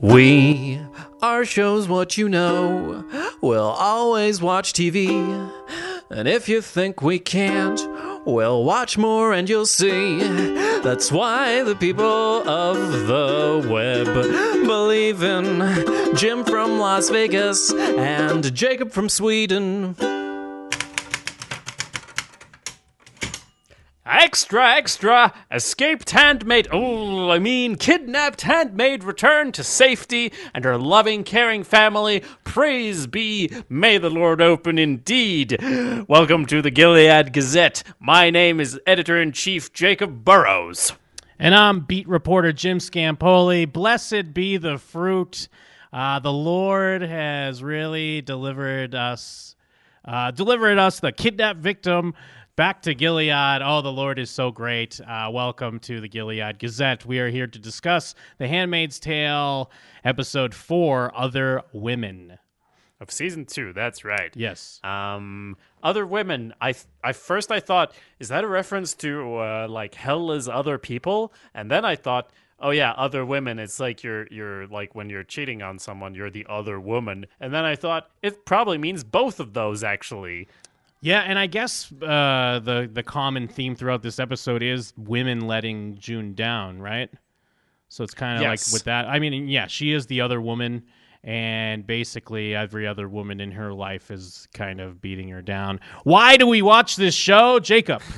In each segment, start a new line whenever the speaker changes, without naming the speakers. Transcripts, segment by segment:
We are shows what you know. We'll always watch TV. And if you think we can't, we'll watch more and you'll see. That's why the people of the web believe in Jim from Las Vegas and Jacob from Sweden.
Extra, extra! Escaped handmaid, oh, I mean, kidnapped handmaid returned to safety and her loving, caring family. Praise be, may the Lord open indeed. Welcome to the Gilead Gazette. My name is Editor in Chief Jacob Burrows.
And I'm beat reporter Jim Scampoli. Blessed be the fruit. Uh, the Lord has really delivered us, uh, delivered us the kidnapped victim back to Gilead. Oh, the Lord is so great. Uh, welcome to the Gilead Gazette. We are here to discuss The Handmaid's Tale, episode four, Other Women.
Of season two, that's right.
Yes.
Um, other women. I, I first I thought, is that a reference to uh, like hell is other people? And then I thought, oh yeah, other women. It's like you're you're like when you're cheating on someone, you're the other woman. And then I thought it probably means both of those actually.
Yeah, and I guess uh, the the common theme throughout this episode is women letting June down, right? So it's kind of
Yes.
like with that. I mean, yeah, she is the other woman, and basically every other woman in her life is kind of beating her down. Why do we watch this show, Jacob?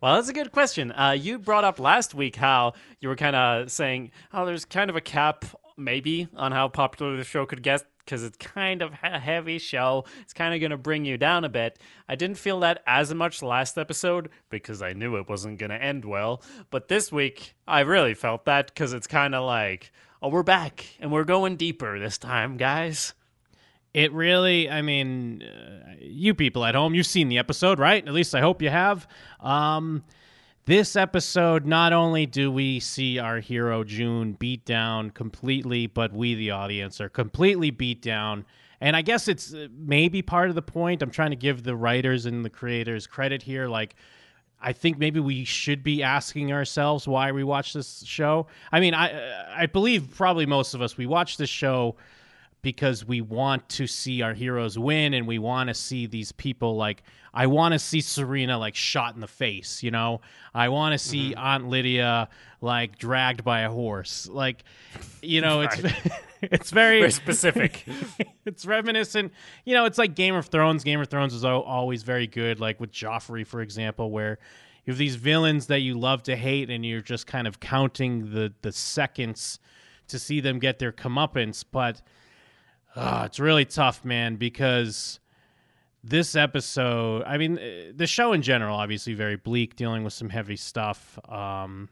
Well, that's a good question. Uh, you brought up last week how you were kind of saying, oh, there's kind of a cap, maybe, on how popular the show could get because it's kind of a heavy show. It's kind of going to bring you down a bit. I didn't feel that as much last episode because I knew it wasn't going to end well. But this week, I really felt that because it's kind of like, oh, we're back and we're going deeper this time, guys.
It really, I mean, uh, you people at home, you've seen the episode, right? At least I hope you have. Um, this episode, not only do we see our hero June beat down completely, but we, the audience, are completely beat down. And I guess it's uh, maybe part of the point. I'm trying to give the writers and the creators credit here. Like, I think maybe we should be asking ourselves why we watch this show. I mean, I I believe probably most of us we watch this show because we want to see our heroes win and we want to see these people like I want to see Serena like shot in the face, you know? I want to see mm-hmm. Aunt Lydia like dragged by a horse. Like you know, it's it's very
Very specific.
it's reminiscent. You know, it's like Game of Thrones. Game of Thrones is always very good, like with Joffrey, for example, where you have these villains that you love to hate, and you're just kind of counting the the seconds to see them get their comeuppance. But uh, it's really tough, man, because this episode, I mean, the show in general, obviously very bleak, dealing with some heavy stuff. Um,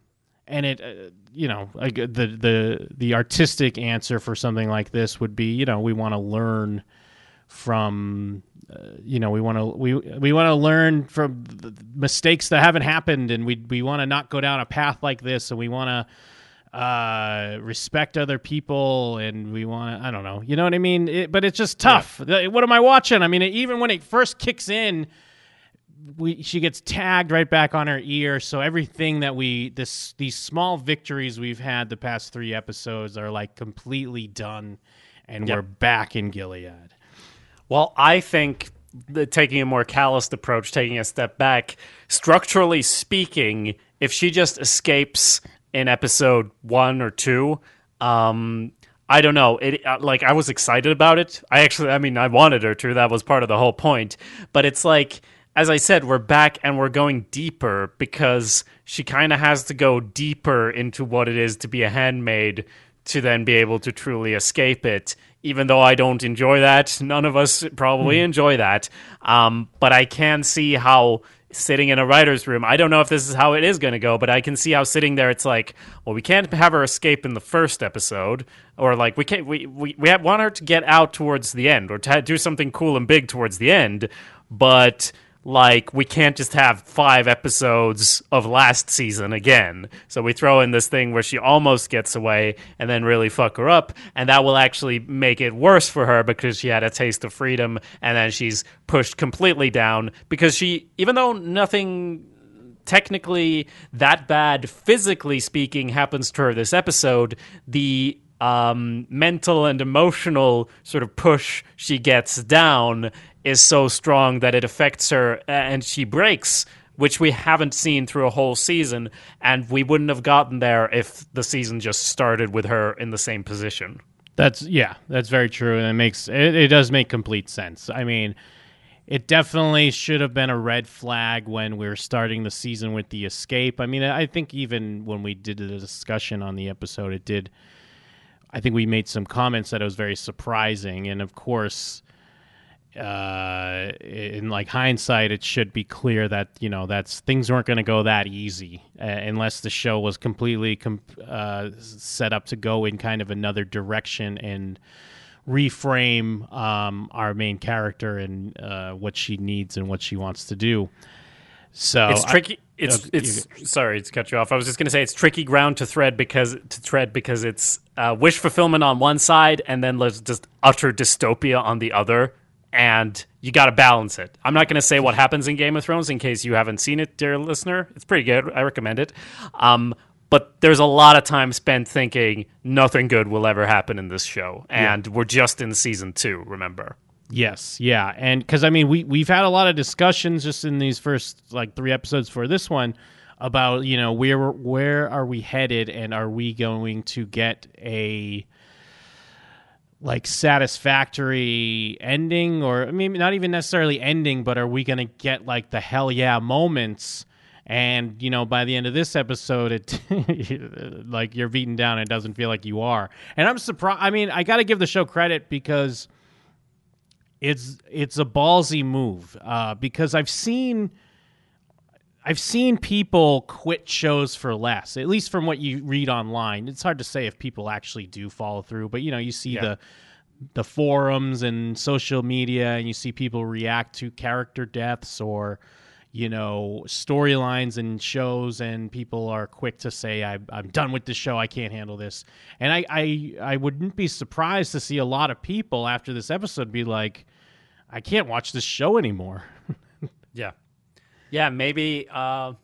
and it, uh, you know, the the the artistic answer for something like this would be, you know, we want to learn from, uh, you know, we want to we we want to learn from mistakes that haven't happened, and we we want to not go down a path like this, and we want to uh respect other people and we want to i don't know you know what i mean? It, but it's just tough. Uh, what am i watching? I mean even when it first kicks in we she gets tagged right back on her ear. So everything that we this these small victories we've had the past 3 episodes are like completely done and
Yep.
we're back in Gilead.
Well, I think the, taking a more calloused approach, taking a step back, structurally speaking, if she just escapes in episode one or two, um, I don't know. It uh, like I was excited about it. I actually, I mean, I wanted her to. That was part of the whole point. But it's like, as I said, we're back and we're going deeper because she kind of has to go deeper into what it is to be a handmaid to then be able to truly escape it. Even though I don't enjoy that, none of us probably enjoy that. Um, but I can see how sitting in a writer's room, I don't know if this is how it is going to go, but I can see how sitting there, it's like, well, we can't have her escape in the first episode, or like we can't, we we, we want her to get out towards the end, or to do something cool and big towards the end, but like we can't just have five episodes of last season again. So we throw in this thing where she almost gets away and then really fuck her up, and that will actually make it worse for her because she had a taste of freedom and then she's pushed completely down because she even though nothing technically that bad physically speaking happens to her this episode the um, mental and emotional sort of push she gets down is so strong that it affects her uh, and she breaks, which we haven't seen through a whole season. And we wouldn't have gotten there if the season just started with her in the same position.
That's yeah, that's very true, and it makes it, it does make complete sense. I mean, it definitely should have been a red flag when we were starting the season with the escape. I mean, I think even when we did the discussion on the episode, it did. I think we made some comments that it was very surprising, and of course, uh, in like hindsight, it should be clear that you know that's things weren't going to go that easy uh, unless the show was completely com- uh, set up to go in kind of another direction and reframe um, our main character and uh, what she needs and what she wants to do. So
it's
I-
tricky. it's
uh,
it's sorry to cut you off. I was just going to say it's tricky ground to thread because to tread because it's uh, wish fulfillment on one side and then just utter dystopia on the other, and you got to balance it. I'm not going to say what happens in Game of Thrones in case you haven't seen it, dear listener. It's pretty good. I recommend it. Um, but there's a lot of time spent thinking nothing good will ever happen in this show, and we're just in season two. Remember.
Yes, yeah, and because I mean, we we've had a lot of discussions just in these first like three episodes for this one about you know where where are we headed and are we going to get a like satisfactory ending or I mean not even necessarily ending, but are we going to get like the hell yeah moments? And you know, by the end of this episode, it like you're beaten down. It doesn't feel like you are. And I'm surprised. I mean, I got to give the show credit because it's it's a ballsy move uh, because I've seen I've seen people quit shows for less. At least from what you read online, it's hard to say if people actually do follow through. But you know, you see
Yeah.
the the forums and social media, and you see people react to character deaths or you know storylines and shows, and people are quick to say, I, "I'm done with this show. I can't handle this." And I, I I wouldn't be surprised to see a lot of people after this episode be like, "I can't watch this show anymore."
Yeah, yeah. Maybe, uh,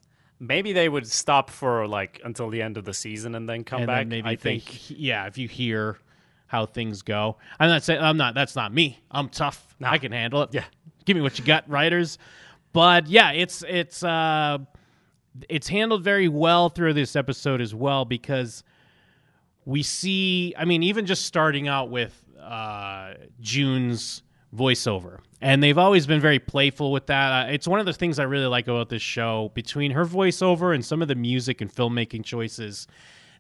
maybe they would stop for like until the end of the season and then come
and
back.
then maybe
I think.
yeah, if you hear how things go, I'm not saying I'm not. That's not me. I'm tough. I can handle it.
Yeah.
give me what you got, writers. But yeah, it's it's uh, it's handled very well through this episode as well because we see. I mean, even just starting out with uh, June's voiceover. And they've always been very playful with that. Uh, it's one of the things I really like about this show. Between her voiceover and some of the music and filmmaking choices,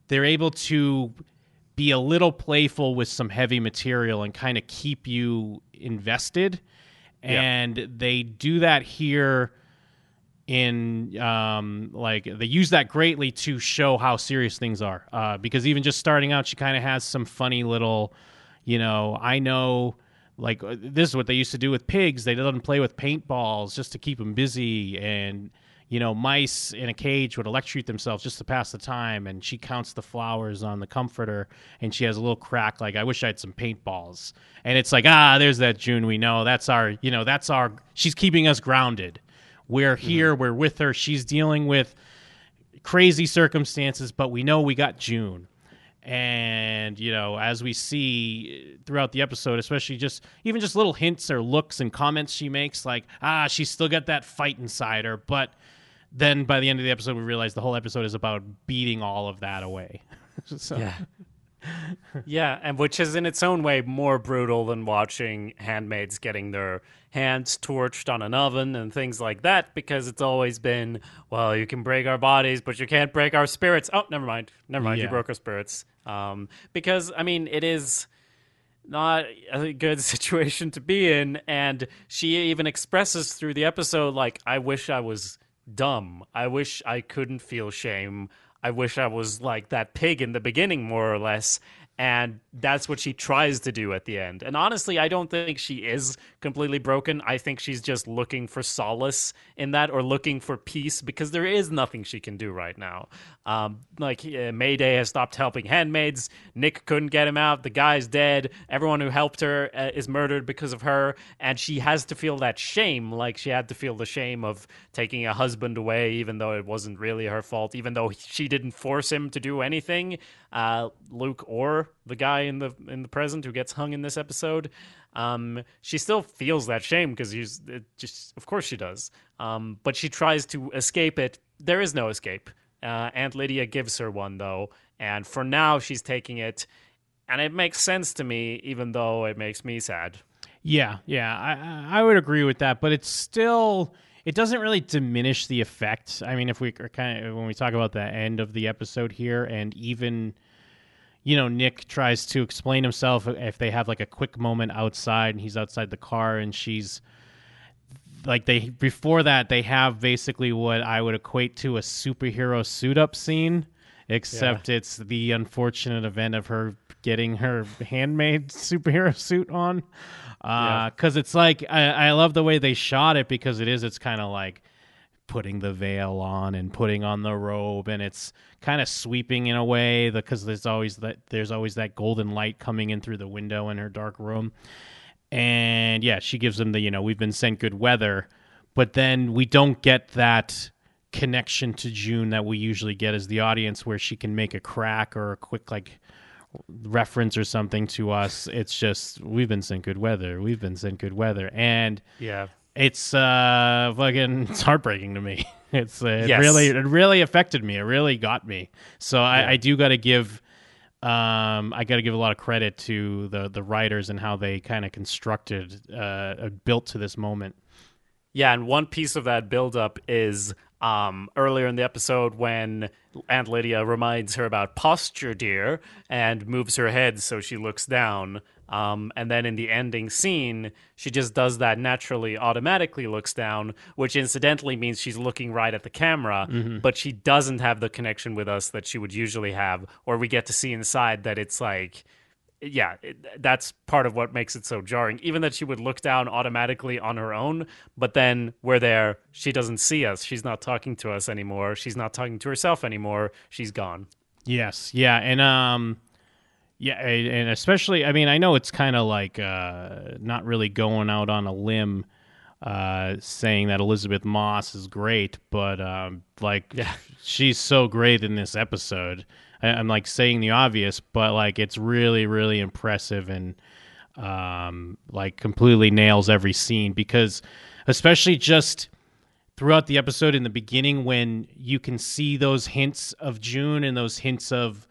they're able to be a little playful with some heavy material and kind of keep you invested. And they do that here in um like they use that greatly to show how serious things are uh because even just starting out she kind of has some funny little you know i know like uh, this is what they used to do with pigs. They let them play with paintballs just to keep them busy and you know mice in a cage would electrocute themselves just to pass the time. And she counts the flowers on the comforter and she has a little crack like i wish i had some paintballs. And it's like ah there's that june we know. That's our you know that's our she's keeping us grounded. We're here, we're with her. She's dealing with crazy circumstances, but we know we got June. And, you know, as we see throughout the episode, especially just even just little hints or looks and comments she makes, like, ah, she's still got that fight inside her. But then by the end of the episode, we realize the whole episode is about beating all of that away. so,
Yeah. Yeah, and which is in its own way more brutal than watching handmaids getting their hands torched on an oven and things like that because it's always been, well, you can break our bodies, but you can't break our spirits. Oh, never mind. Never mind. You broke our spirits. Um, because, I mean, it is not a good situation to be in. And she even expresses through the episode, like, I wish I was dumb. I wish I couldn't feel shame. I wish I was like that pig in the beginning, more or less. And that's what she tries to do at the end. And honestly, I don't think she is completely broken. I think she's just looking for solace in that or looking for peace because there is nothing she can do right now. Um, like, uh, Mayday has stopped helping handmaids. Nick couldn't get him out. The guy's dead. Everyone who helped her uh, is murdered because of her. And she has to feel that shame. Like, she had to feel the shame of taking a husband away, even though it wasn't really her fault, even though she didn't force him to do anything, uh, Luke or the guy in the in the present who gets hung in this episode, um, she still feels that shame because he's it just of course she does. Um, but she tries to escape it. There is no escape. Uh, Aunt Lydia gives her one though, and for now she's taking it, and it makes sense to me, even though it makes me sad.
Yeah, yeah, I I would agree with that, but it's still it doesn't really diminish the effect. I mean, if we are kind of when we talk about the end of the episode here, and even you know Nick tries to explain himself if they have like a quick moment outside and he's outside the car and she's like they before that they have basically what I would equate to a superhero suit up scene except yeah. it's the unfortunate event of her getting her handmaid superhero suit on because uh, it's like I, I love the way they shot it because it is it's kind of like putting the veil on and putting on the robe and it's kind of sweeping in a way because there's always that there's always that golden light coming in through the window in her dark room. And yeah she gives them the you know we've been sent good weather but then we don't get that connection to june that we usually get as the audience where she can make a crack or a quick like reference or something to us. It's just we've been sent good weather. We've been sent good weather. And
yeah
it's uh fucking it's heartbreaking to me it's uh, it yes. really it really affected me it really got me so yeah. I, I do got to give um i got to give a lot of credit to the the writers and how they kind of constructed uh built to this moment
yeah and one piece of that build up is um, earlier in the episode when Aunt Lydia reminds her about posture, dear, and moves her head so she looks down. Um, and then in the ending scene, she just does that naturally, automatically looks down, which incidentally means she's looking right at the camera, mm-hmm. but she doesn't have the connection with us that she would usually have, or we get to see inside that it's like yeah, it, that's part of what makes it so jarring. Even that she would look down automatically on her own, but then we're there, she doesn't see us. She's not talking to us anymore. She's not talking to herself anymore. She's gone.
Yes, yeah, and um, yeah, and especially, I mean, I know it's kind of like uh, not really going out on a limb. Uh, saying that Elisabeth Moss is great, but um, like yeah. she's so great in this episode. I'm like saying the obvious, but like it's really, really impressive and um, like completely nails every scene because, especially just throughout the episode in the beginning when you can see those hints of June and those hints of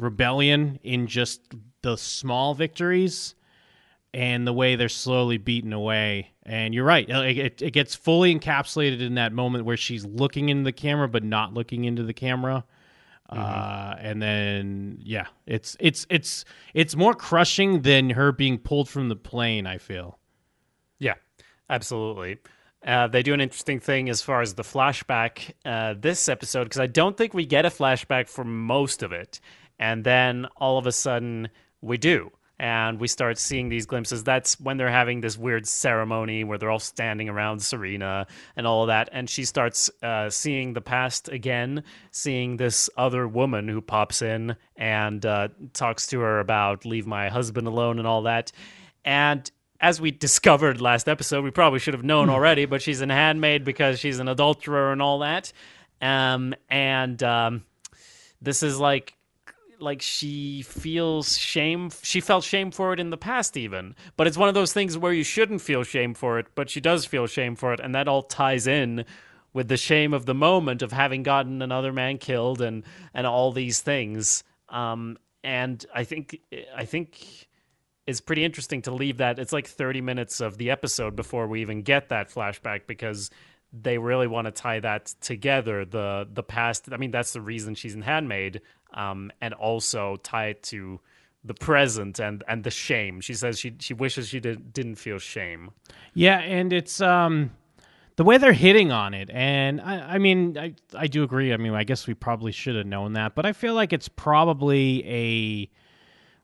rebellion in just the small victories and the way they're slowly beaten away. And you're right, it, it gets fully encapsulated in that moment where she's looking into the camera but not looking into the camera Mm-hmm. Uh, and then yeah, it's it's it's it's more crushing than her being pulled from the plane. I feel.
Yeah, absolutely. Uh, they do an interesting thing as far as the flashback uh, this episode because I don't think we get a flashback for most of it, and then all of a sudden we do and we start seeing these glimpses. That's when they're having this weird ceremony where they're all standing around Serena and all of that. And she starts uh, seeing the past again, seeing this other woman who pops in and uh, talks to her about leave my husband alone and all that. And as we discovered last episode, we probably should have known hmm. already, but she's an handmaid because she's an adulterer and all that. Um, and um, this is like like she feels shame she felt shame for it in the past even but it's one of those things where you shouldn't feel shame for it but she does feel shame for it and that all ties in with the shame of the moment of having gotten another man killed and and all these things. Um and i think i think it's pretty interesting to leave that it's like 30 minutes of the episode before we even get that flashback because they really want to tie that together the the past i mean that's the reason she's in handmaid um, and also tie it to the present and and the shame. She says she she wishes she did, didn't feel shame.
Yeah, and it's um the way they're hitting on it, and I, I mean I I do agree. I mean I guess we probably should have known that, but I feel like it's probably a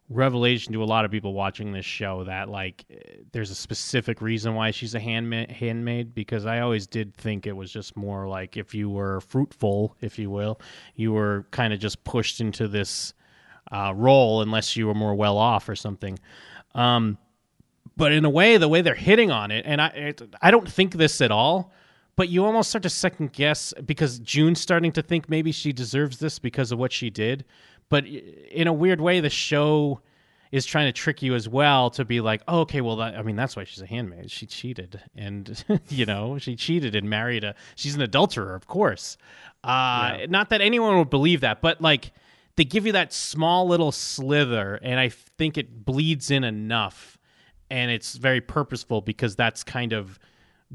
revelation to a lot of people watching this show that like there's a specific reason why she's a handmaid handmaid because I always did think it was just more like if you were fruitful if you will you were kind of just pushed into this uh, role unless you were more well off or something. Um, but in a way the way they're hitting on it and I it, I don't think this at all but you almost start to second guess because June's starting to think maybe she deserves this because of what she did but in a weird way, the show is trying to trick you as well to be like, oh, okay, well, that, I mean, that's why she's a handmaid. She cheated, and you know, she cheated and married a. She's an adulterer, of course. Uh,
Yeah.
Not that anyone would believe that, but like they give you that small little slither, and I think it bleeds in enough, and it's very purposeful because that's kind of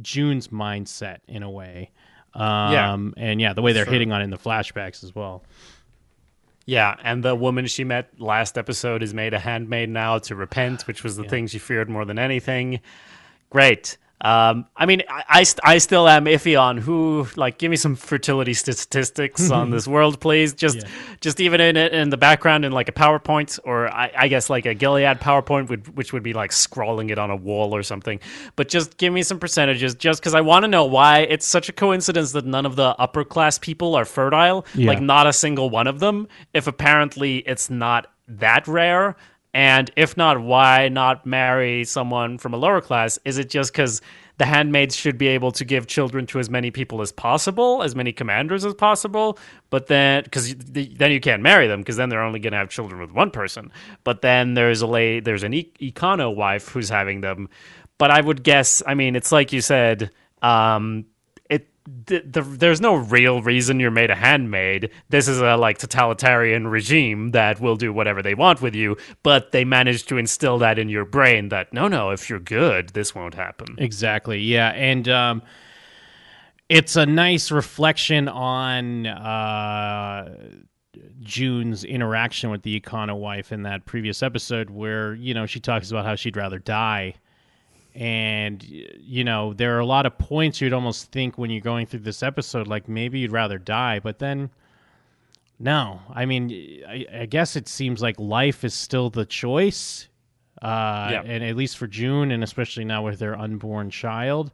June's mindset in a way. Um, and yeah, the way they're
Sure.
hitting on it in the flashbacks as well.
Yeah, and the woman she met last episode is made a handmaid now to repent, which was the thing she feared more than anything. Great. Um, I mean, I, I, st- I still am iffy on who. Like, give me some fertility statistics on this world, please. Just, just even in it in the background in like a PowerPoint, or I, I guess like a Gilead PowerPoint, would, which would be like scrawling it on a wall or something. But just give me some percentages, just because I want to know why it's such a coincidence that none of the upper class people are fertile.
Yeah.
Like, not a single one of them. If apparently it's not that rare. And if not, why not marry someone from a lower class? Is it just because the handmaids should be able to give children to as many people as possible, as many commanders as possible? But then, because then you can't marry them, because then they're only going to have children with one person. But then there's a lay, there's an e- econo wife who's having them. But I would guess, I mean, it's like you said, um, the, the, there's no real reason you're made a handmaid. This is a like totalitarian regime that will do whatever they want with you, but they managed to instill that in your brain that no, no, if you're good, this won't happen.
Exactly. Yeah, and um, it's a nice reflection on uh, June's interaction with the Econo wife in that previous episode, where you know she talks about how she'd rather die, and you know there are a lot of points you'd almost think when you're going through this episode, like maybe you'd rather die, but then. No, I mean, I, I guess it seems like life is still the choice, uh,
Yeah.
and at least for June, and especially now with their unborn child.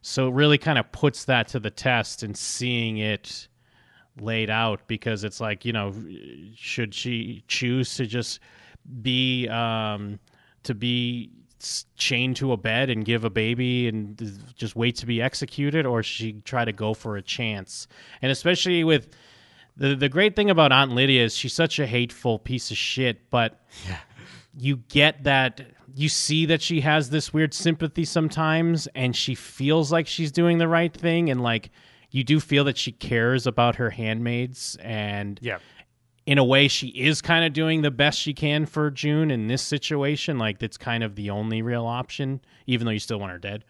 So it really kind of puts that to the test and seeing it laid out because it's like, you know, should she choose to just be, um, to be chained to a bed and give a baby and just wait to be executed, or she try to go for a chance? And especially with the, the great thing about Aunt Lydia is she's such a hateful piece of shit, but yeah. you get that you see that she has this weird sympathy sometimes and she feels like she's doing the right thing and like you do feel that she cares about her handmaids and
Yeah.
In a way she is kind of doing the best she can for June in this situation like it's kind of the only real option even though you still want her dead.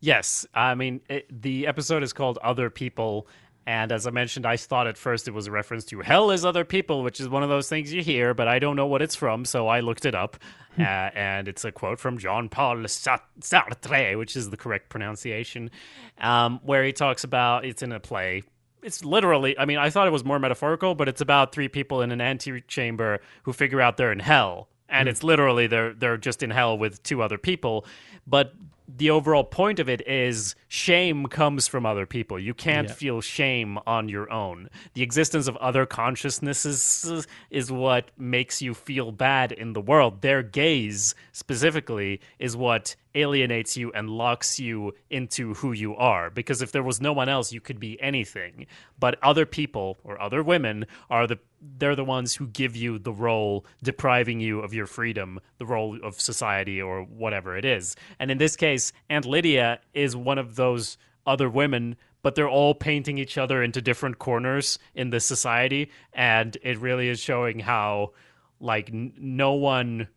Yes, I mean it, the episode is called "Other People," and as I mentioned, I thought at first it was a reference to "Hell is Other People," which is one of those things you hear, but I don't know what it's from, so I looked it up, uh, and it's a quote from Jean-Paul Sartre, which is the correct pronunciation, um, where he talks about it's in a play. It's literally, I mean, I thought it was more metaphorical, but it's about three people in an antechamber who figure out they're in hell, and hmm. it's literally they're they're just in hell with two other people, but the overall point of it is shame comes from other people. You can't
Yeah.
feel shame on your own. The existence of other consciousnesses is what makes you feel bad in the world. Their gaze, specifically, is what alienates you and locks you into who you are. Because if there was no one else, you could be anything. But other people or other women are the they're the ones who give you the role depriving you of your freedom, the role of society or whatever it is. And in this case, Aunt Lydia is one of those other women, but they're all painting each other into different corners in the society. And it really is showing how, like, n- no one.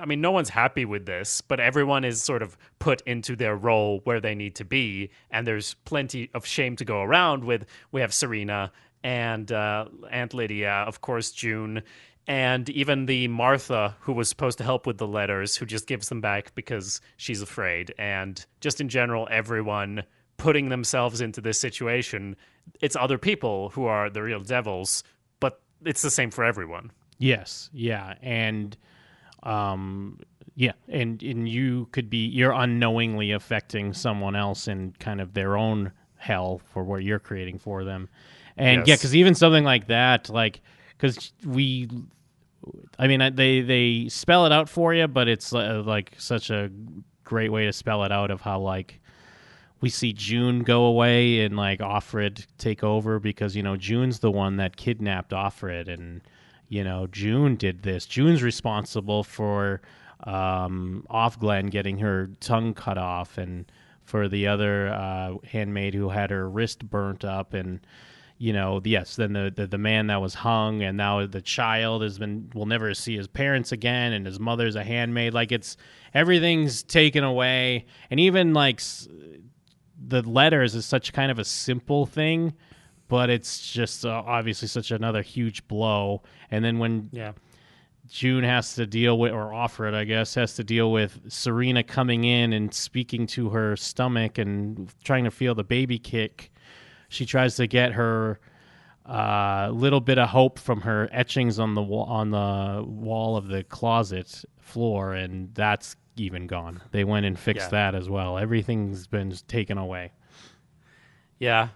I mean, no one's happy with this, but everyone is sort of put into their role where they need to be, and there's plenty of shame to go around. With we have Serena and uh, Aunt Lydia, of course, June, and even the Martha who was supposed to help with the letters, who just gives them back because she's afraid, and just in general, everyone putting themselves into this situation. It's other people who are the real devils, but it's the same for everyone.
Yes, yeah, and um, yeah, and and you could be you're unknowingly affecting someone else in kind of their own hell for what you're creating for them, and yeah, because even something like that, like because we, I mean, they they spell it out for you, but it's uh, like such a great way to spell it out of how like we see June go away and like Offred take over because you know June's the one that kidnapped Offred and you know June did this. June's responsible for um, Ofglen getting her tongue cut off and for the other uh, handmaid who had her wrist burnt up and you know yes then the, the the man that was hung and now the child has been will never see his parents again and his mother's a handmaid. Like it's everything's taken away. And even like the letters is such kind of a simple thing but it's just uh, obviously such another huge blow and then when
Yeah.
June has to deal with, or Offred, I guess, has to deal with Serena coming in and speaking to her stomach and trying to feel the baby kick. She tries to get her uh, little bit of hope from her etchings on the wall, on the wall of the closet floor, and that's even gone. They went and fixed
Yeah.
that as well. Everything's been taken away.
Yeah.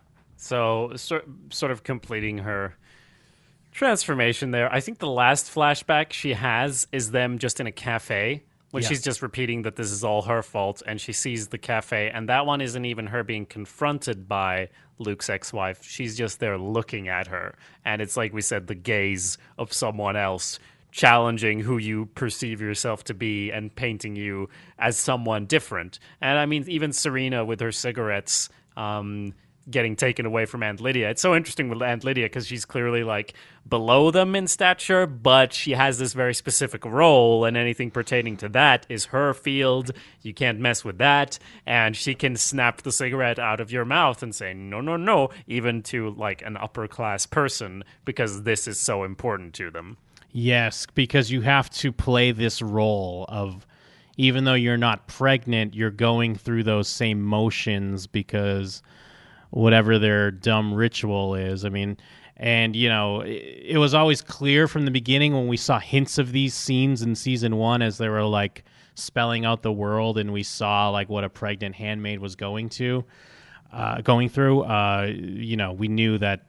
So sort sort of completing her transformation there. I think the last flashback she has is them just in a cafe when
Yeah.
she's just repeating that this is all her fault and she sees the cafe and that one isn't even her being confronted by Luke's ex-wife. She's just there looking at her and it's like we said the gaze of someone else challenging who you perceive yourself to be and painting you as someone different. And I mean even Serena with her cigarettes um getting taken away from Aunt Lydia. It's so interesting with Aunt Lydia because she's clearly like below them in stature, but she has this very specific role, and anything pertaining to that is her field. You can't mess with that, and she can snap the cigarette out of your mouth and say no, no, no, even to like an upper class person because this is so important to them.
Yes, because you have to play this role of even though you're not pregnant, you're going through those same motions because whatever their dumb ritual is. I mean, and you know, it, it was always clear from the beginning when we saw hints of these scenes in season 1 as they were like spelling out the world and we saw like what a pregnant handmaid was going to uh, going through uh, you know, we knew that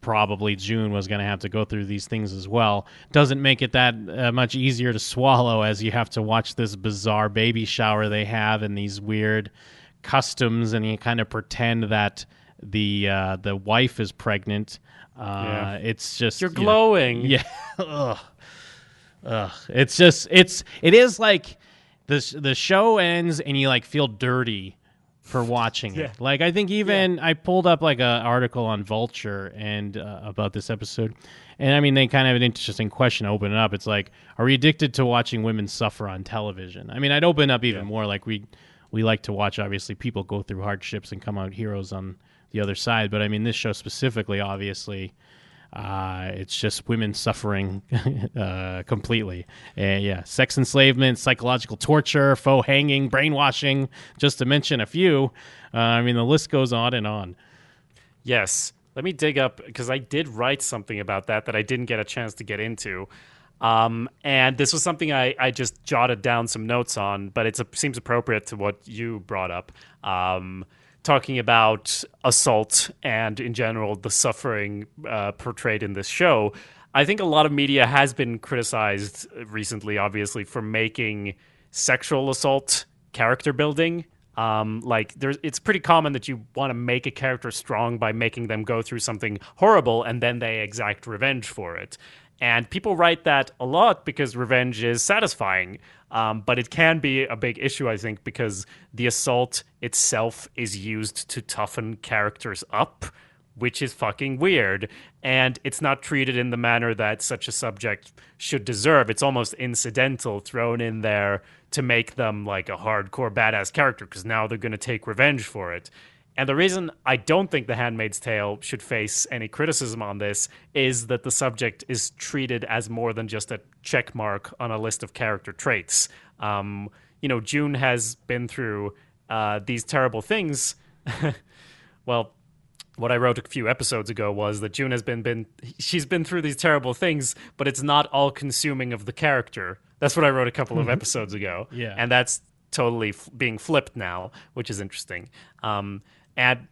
probably June was going to have to go through these things as well. Doesn't make it that uh, much easier to swallow as you have to watch this bizarre baby shower they have and these weird customs, and you kind of pretend that the uh, the wife is pregnant. Uh,
Yeah.
It's just
You're glowing.
yeah. Ugh. Ugh. It's just it's it is like the the show ends and you like feel dirty for watching
Yeah.
it. Like I think even I pulled up like an article on Vulture and uh, about this episode, and I mean they kind of have an interesting question to open it up. It's like, are we addicted to watching women suffer on television? I mean, I'd open up even more. Like we we like to watch obviously people go through hardships and come out heroes on the other side, but I mean this show specifically, obviously. Uh, it's just women suffering uh, completely. And yeah, sex enslavement, psychological torture, faux hanging, brainwashing, just to mention a few. Uh, I mean, the list goes on and on.
Yes. Let me dig up because I did write something about that that I didn't get a chance to get into. Um, and this was something I, I just jotted down some notes on, but it seems appropriate to what you brought up. Um, talking about assault and, in general, the suffering uh, portrayed in this show. I think a lot of media has been criticized recently, obviously, for making sexual assault character building. Um, like there's, it's pretty common that you want to make a character strong by making them go through something horrible and then they exact revenge for it. And people write that a lot because revenge is satisfying. Um, but it can be a big issue, I think, because the assault itself is used to toughen characters up, which is fucking weird. And it's not treated in the manner that such a subject should deserve. It's almost incidental, thrown in there to make them like a hardcore badass character because now they're going to take revenge for it. And the reason I don't think The Handmaid's Tale should face any criticism on this is that the subject is treated as more than just a check mark on a list of character traits. Um, you know, June has been through uh, these terrible things. well, what I wrote a few episodes ago was that June has been been she's been through these terrible things, but it's not all consuming of the character. That's what I wrote a couple of episodes ago.
Yeah.
and that's totally f- being flipped now, which is interesting. Um, and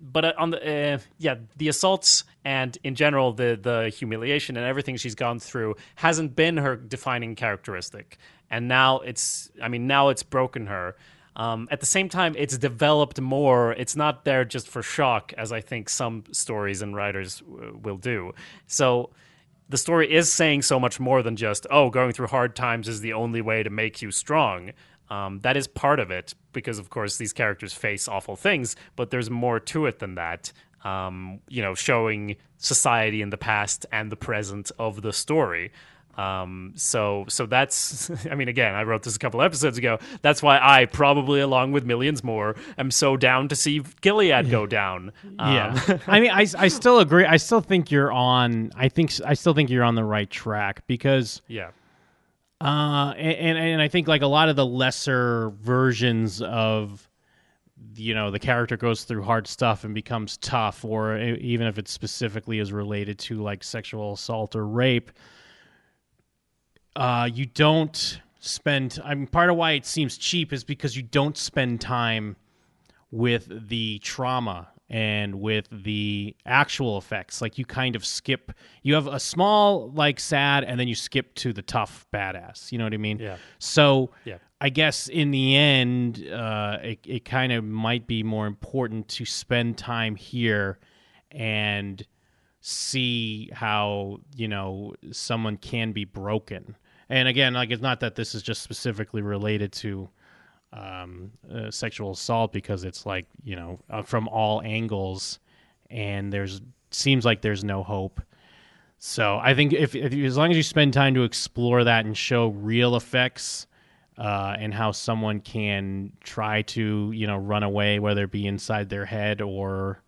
but uh, on the uh, yeah, the assaults and in general the the humiliation and everything she's gone through hasn't been her defining characteristic, and now it's I mean now it's broken her. Um, at the same time, it's developed more. It's not there just for shock, as I think some stories and writers uh, will do. So the story is saying so much more than just, oh, going through hard times is the only way to make you strong. Um, that is part of it because, of course, these characters face awful things, but there's more to it than that. Um, you know, showing society in the past and the present of the story. Um, so, so that's, I mean, again, I wrote this a couple episodes ago. That's why I probably, along with millions more, am so down to see Gilead go down. Um,
yeah, I mean, I, I still agree. I still think you're on. I think I still think you're on the right track because
yeah.
Uh, and, and and I think like a lot of the lesser versions of, you know, the character goes through hard stuff and becomes tough, or even if it specifically is related to like sexual assault or rape. Uh, you don't spend. I mean, part of why it seems cheap is because you don't spend time with the trauma and with the actual effects like you kind of skip you have a small like sad and then you skip to the tough badass you know what i mean
Yeah.
so
Yeah.
i guess in the end uh, it, it kind of might be more important to spend time here and see how you know someone can be broken and again like it's not that this is just specifically related to um, uh, sexual assault because it's like you know uh, from all angles, and there's seems like there's no hope. So I think if, if as long as you spend time to explore that and show real effects uh, and how someone can try to you know run away, whether it be inside their head or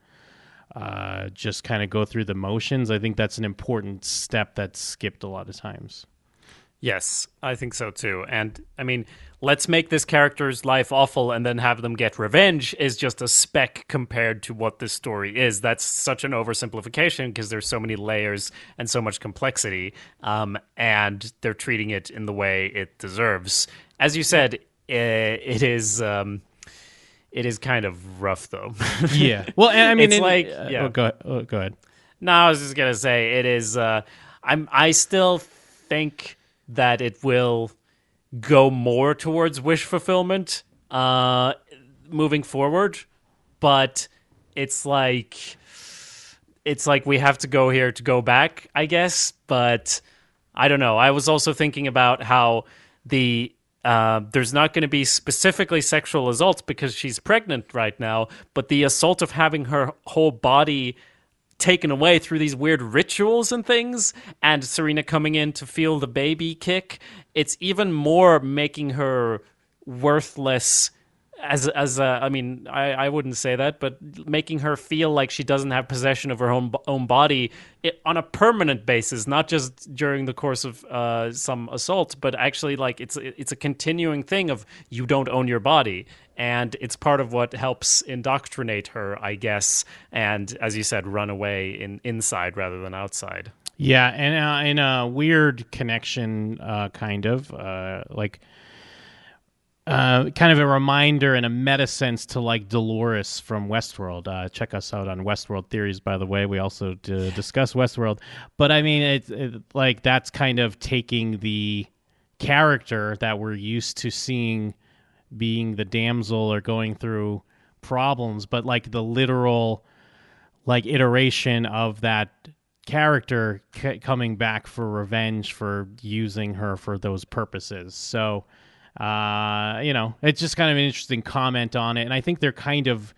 uh, just kind of go through the motions, I think that's an important step that's skipped a lot of times.
Yes, I think so too. And I mean, let's make this character's life awful and then have them get revenge is just a speck compared to what this story is. That's such an oversimplification because there's so many layers and so much complexity. Um, and they're treating it in the way it deserves. As you said, it is. Um, it is kind of rough, though.
Yeah. Well, and I mean,
It's
in-
like-
uh,
yeah.
oh, go, ahead. oh, go ahead.
No, I was just gonna say it is. Uh, I'm. I still think that it will go more towards wish fulfillment uh, moving forward, but it's like it's like we have to go here to go back, I guess. But I don't know. I was also thinking about how the uh, there's not going to be specifically sexual assault because she's pregnant right now, but the assault of having her whole body taken away through these weird rituals and things, and Serena coming in to feel the baby kick, it's even more making her worthless. As as a, I mean, I, I wouldn't say that, but making her feel like she doesn't have possession of her own own body it, on a permanent basis, not just during the course of uh, some assault, but actually like it's it's a continuing thing of you don't own your body, and it's part of what helps indoctrinate her, I guess, and as you said, run away in inside rather than outside.
Yeah, and uh, in a weird connection, uh, kind of uh, like uh, kind of a reminder and a meta sense to like Dolores from Westworld. Uh, check us out on Westworld Theories, by the way. We also d- discuss Westworld, but I mean, it's it, like that's kind of taking the character that we're used to seeing being the damsel or going through problems, but like the literal like iteration of that character c- coming back for revenge for using her for those purposes. So, uh, you know, it's just kind of an interesting comment on it, and I think they're kind of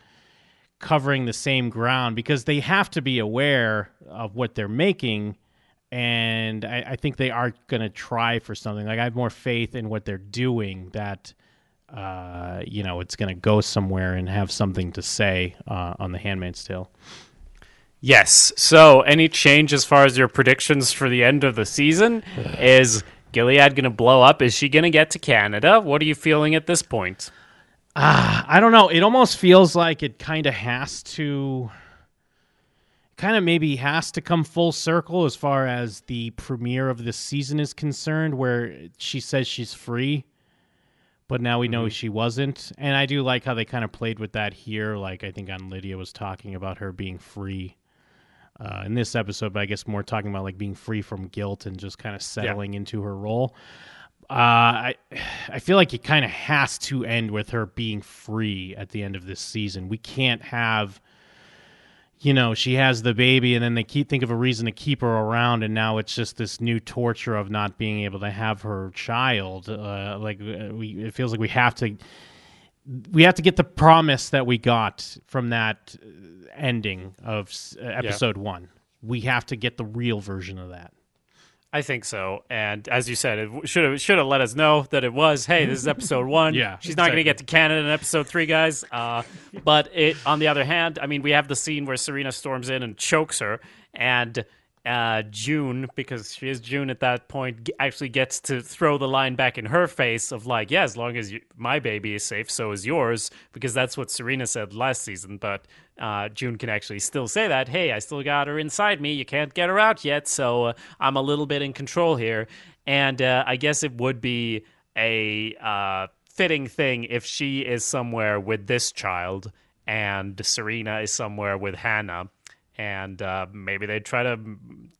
covering the same ground because they have to be aware of what they're making. And I, I think they are going to try for something. Like I have more faith in what they're doing that, uh, you know, it's going to go somewhere and have something to say uh, on the Handmaid's Tale.
Yes. So, any change as far as your predictions for the end of the season? Is Gilead going to blow up? Is she going to get to Canada? What are you feeling at this point?
Ah, I don't know. It almost feels like it kind of has to, kind of maybe has to come full circle as far as the premiere of this season is concerned, where she says she's free, but now we know mm-hmm. she wasn't. And I do like how they kind of played with that here. Like I think Aunt Lydia was talking about her being free. Uh, in this episode, but I guess more talking about like being free from guilt and just kind of settling into her role. Uh, I I feel like it kind of has to end with her being free at the end of this season. We can't have, you know, she has the baby and then they keep think of a reason to keep her around, and now it's just this new torture of not being able to have her child. Uh, like uh, we, it feels like we have to. We have to get the promise that we got from that uh, ending of uh, episode one. We have to get the real version of that.
I think so. And as you said, it should have should have let us know that it was. Hey, this is episode one.
Yeah,
she's not going to get to Canada in episode three, guys. Uh, but it, on the other hand, I mean, we have the scene where Serena storms in and chokes her, and uh, June, because she is June at that point, actually gets to throw the line back in her face of like, yeah, as long as you, my baby is safe, so is yours, because that's what Serena said last season. But uh, June can actually still say that, hey, I still got her inside me. You can't get her out yet, so uh, I'm a little bit in control here. And uh, I guess it would be a uh, fitting thing if she is somewhere with this child and Serena is somewhere with Hannah. And uh, maybe they try to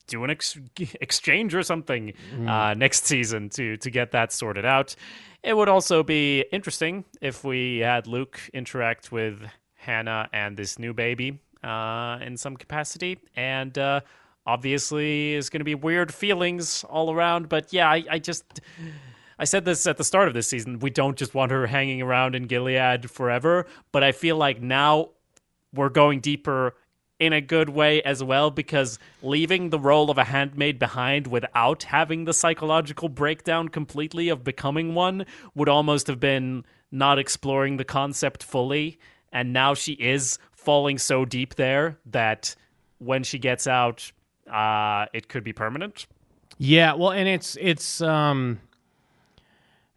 do an ex- exchange or something uh, next season to to get that sorted out. It would also be interesting if we had Luke interact with Hannah and this new baby uh, in some capacity, and uh, obviously is going to be weird feelings all around. But yeah, I, I just. I said this at the start of this season. We don't just want her hanging around in Gilead forever, but I feel like now we're going deeper in a good way as well because leaving the role of a handmaid behind without having the psychological breakdown completely of becoming one would almost have been not exploring the concept fully. And now she is falling so deep there that when she gets out, uh, it could be permanent.
Yeah, well, and it's it's um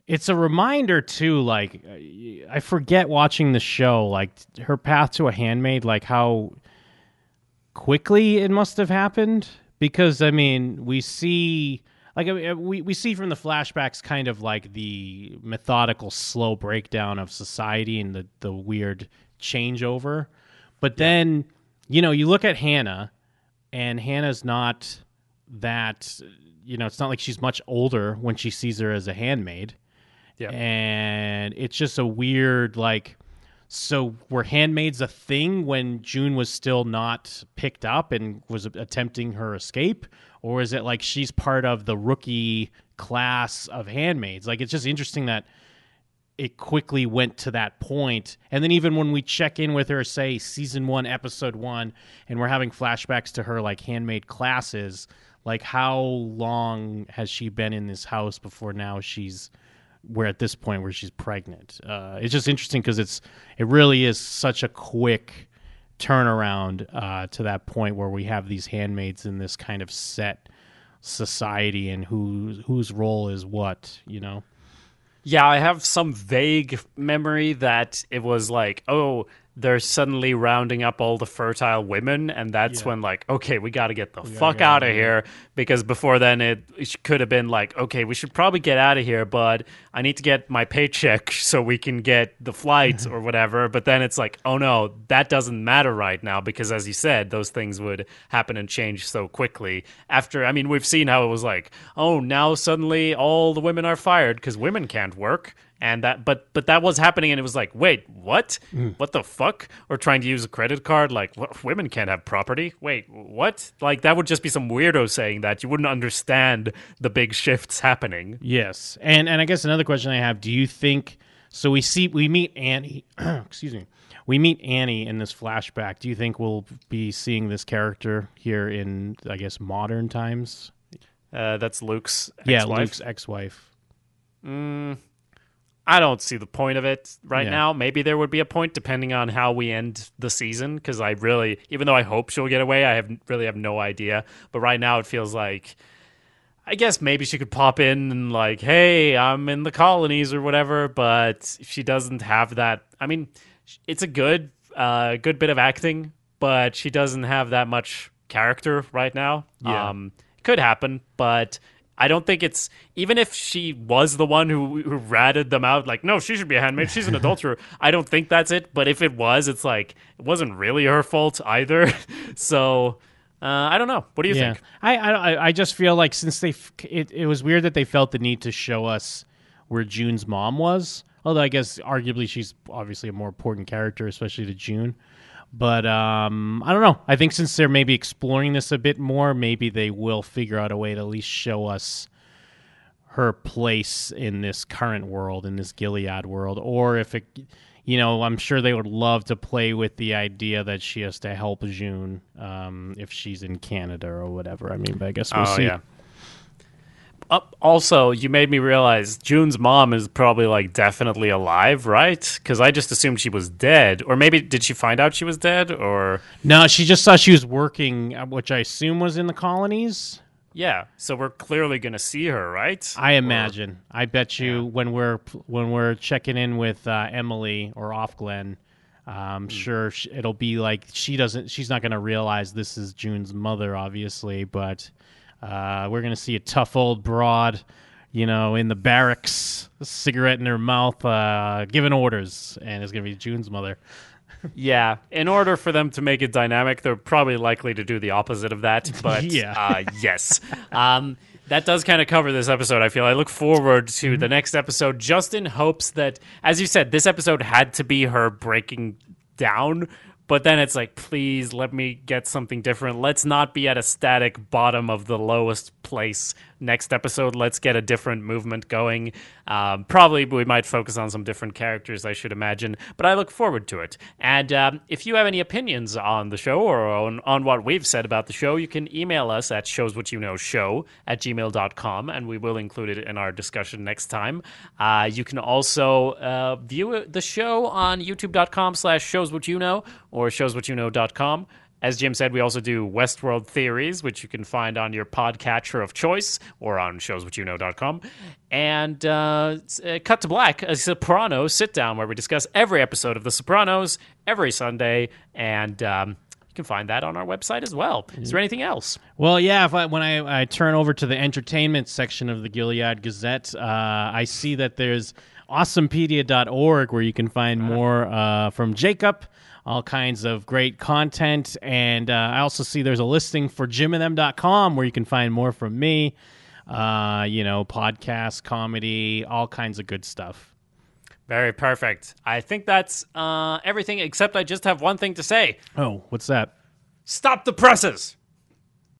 it's a reminder too like I forget watching the show like her path to a handmaid like how quickly it must have happened because I mean, we see like I mean, we we see from the flashbacks kind of like the methodical slow breakdown of society and the the weird changeover. But then, you know, you look at Hannah and Hannah's not that you know, it's not like she's much older when she sees her as a handmaid.
Yeah.
And it's just a weird like so were handmaids a thing when June was still not picked up and was attempting her escape or is it like she's part of the rookie class of handmaids? Like it's just interesting that it quickly went to that point. And then even when we check in with her, say season one, episode one, and we're having flashbacks to her like handmaid classes, like how long has she been in this house before now she's we're at this point where she's pregnant. Uh, it's just interesting because it's it really is such a quick turnaround uh, to that point where we have these handmaids in this kind of set society and whose whose role is what you know.
Yeah, I have some vague memory that it was like, oh, they're suddenly rounding up all the fertile women, and that's when like, okay, we got to get the fuck out of here because before then it, it could have been like, okay, we should probably get out of here, but I need to get my paycheck so we can get the flights or whatever. But then it's like, oh no, that doesn't matter right now because as you said, those things would happen and change so quickly. After, I mean, we've seen how it was like, oh, now suddenly all the women are fired because women can't work and that but but that was happening and it was like wait what what the fuck or trying to use a credit card like what, women can't have property wait what like that would just be some weirdo saying that you wouldn't understand the big shifts happening
Yes, and and I guess another question I have: Do you think? So we see we meet Annie. excuse me. We meet Annie in this flashback. Do you think we'll be seeing this character here in, I guess, modern times?
uh, that's luke's
Yeah,
ex-wife.
Luke's ex-wife.
I don't see the point of it right
Yeah.
now maybe there would be a point depending on how we end the season because i really even though i hope she'll get away i have really have no idea but right now it feels like I guess maybe she could pop in and like, hey, I'm in the colonies or whatever, but she doesn't have that. I mean, it's a good, uh, good bit of acting, but she doesn't have that much character right now.
Yeah.
Um, it could happen, but I don't think it's even if she was the one who, who ratted them out, like, no, she should be a handmaid. She's an adulterer. I don't think that's it. But if it was, it's like it wasn't really her fault either. so Uh, I don't know. What do you
yeah.
think?
I, I I just feel like since they f- it, it was weird that they felt the need to show us where June's mom was. Although I guess arguably she's obviously a more important character, especially to June. But um, I don't know. I think since they're maybe exploring this a bit more, maybe they will figure out a way to at least show us her place in this current world, in this Gilead world, or if it, you know, I'm sure they would love to play with the idea that she has to help June um, if she's in Canada or whatever. I mean, but I guess we'll
oh
see.
yeah. Uh, also, you made me realize June's mom is probably like definitely alive, right? Because I just assumed she was dead, or maybe did she find out she was dead? Or
No, she just saw she was working, which I assume was in the colonies.
yeah, so we're clearly gonna see her, right?
I imagine. I bet you when we're when we're checking in with uh, Emily or Ofglen, I'm sure it'll be like she doesn't. She's not going to realize this is June's mother, obviously, but uh, we're going to see a tough old broad, you know, in the barracks, a cigarette in her mouth, uh, giving orders, and it's going to be June's mother.
Yeah, in order for them to make it dynamic, they're probably likely to do the opposite of that. But
Yeah.
uh, yes, um, that does kind of cover this episode. I feel I look forward to the next episode, just in hopes that, as you said, this episode had to be her breaking down. But then it's like, please let me get something different. Let's not be at a static bottom of the lowest place. Next episode, let's get a different movement going. Um, probably we might focus on some different characters, I should imagine. But I look forward to it. And um, if you have any opinions on the show or on, on what we've said about the show, you can email us at showswhatyouknow at gmail.com and we will include it in our discussion next time. Uh, you can also uh, view the show on youtube.com slash showswhatyouknow or showswhatyouknow.com. As Jim said, we also do Westworld Theories, which you can find on your podcatcher of choice or on showswhatyouknow.com. And uh, uh, Cut to Black, a Sopranos sit down where we discuss every episode of The Sopranos every Sunday. And um, you can find that on our website as well. Is there anything else?
Well, yeah. If I, when I, I turn over to the entertainment section of the Gilead Gazette, uh, I see that there's awesomepedia.org where you can find more uh, from Jacob, all kinds of great content, and uh, I also see there's a listing for jimandthem.com where you can find more from me. Uh, you know, podcast, comedy, all kinds of good stuff.
Very perfect. I think that's uh, everything, except I just have one thing to say
Oh, what's that?
stop the presses.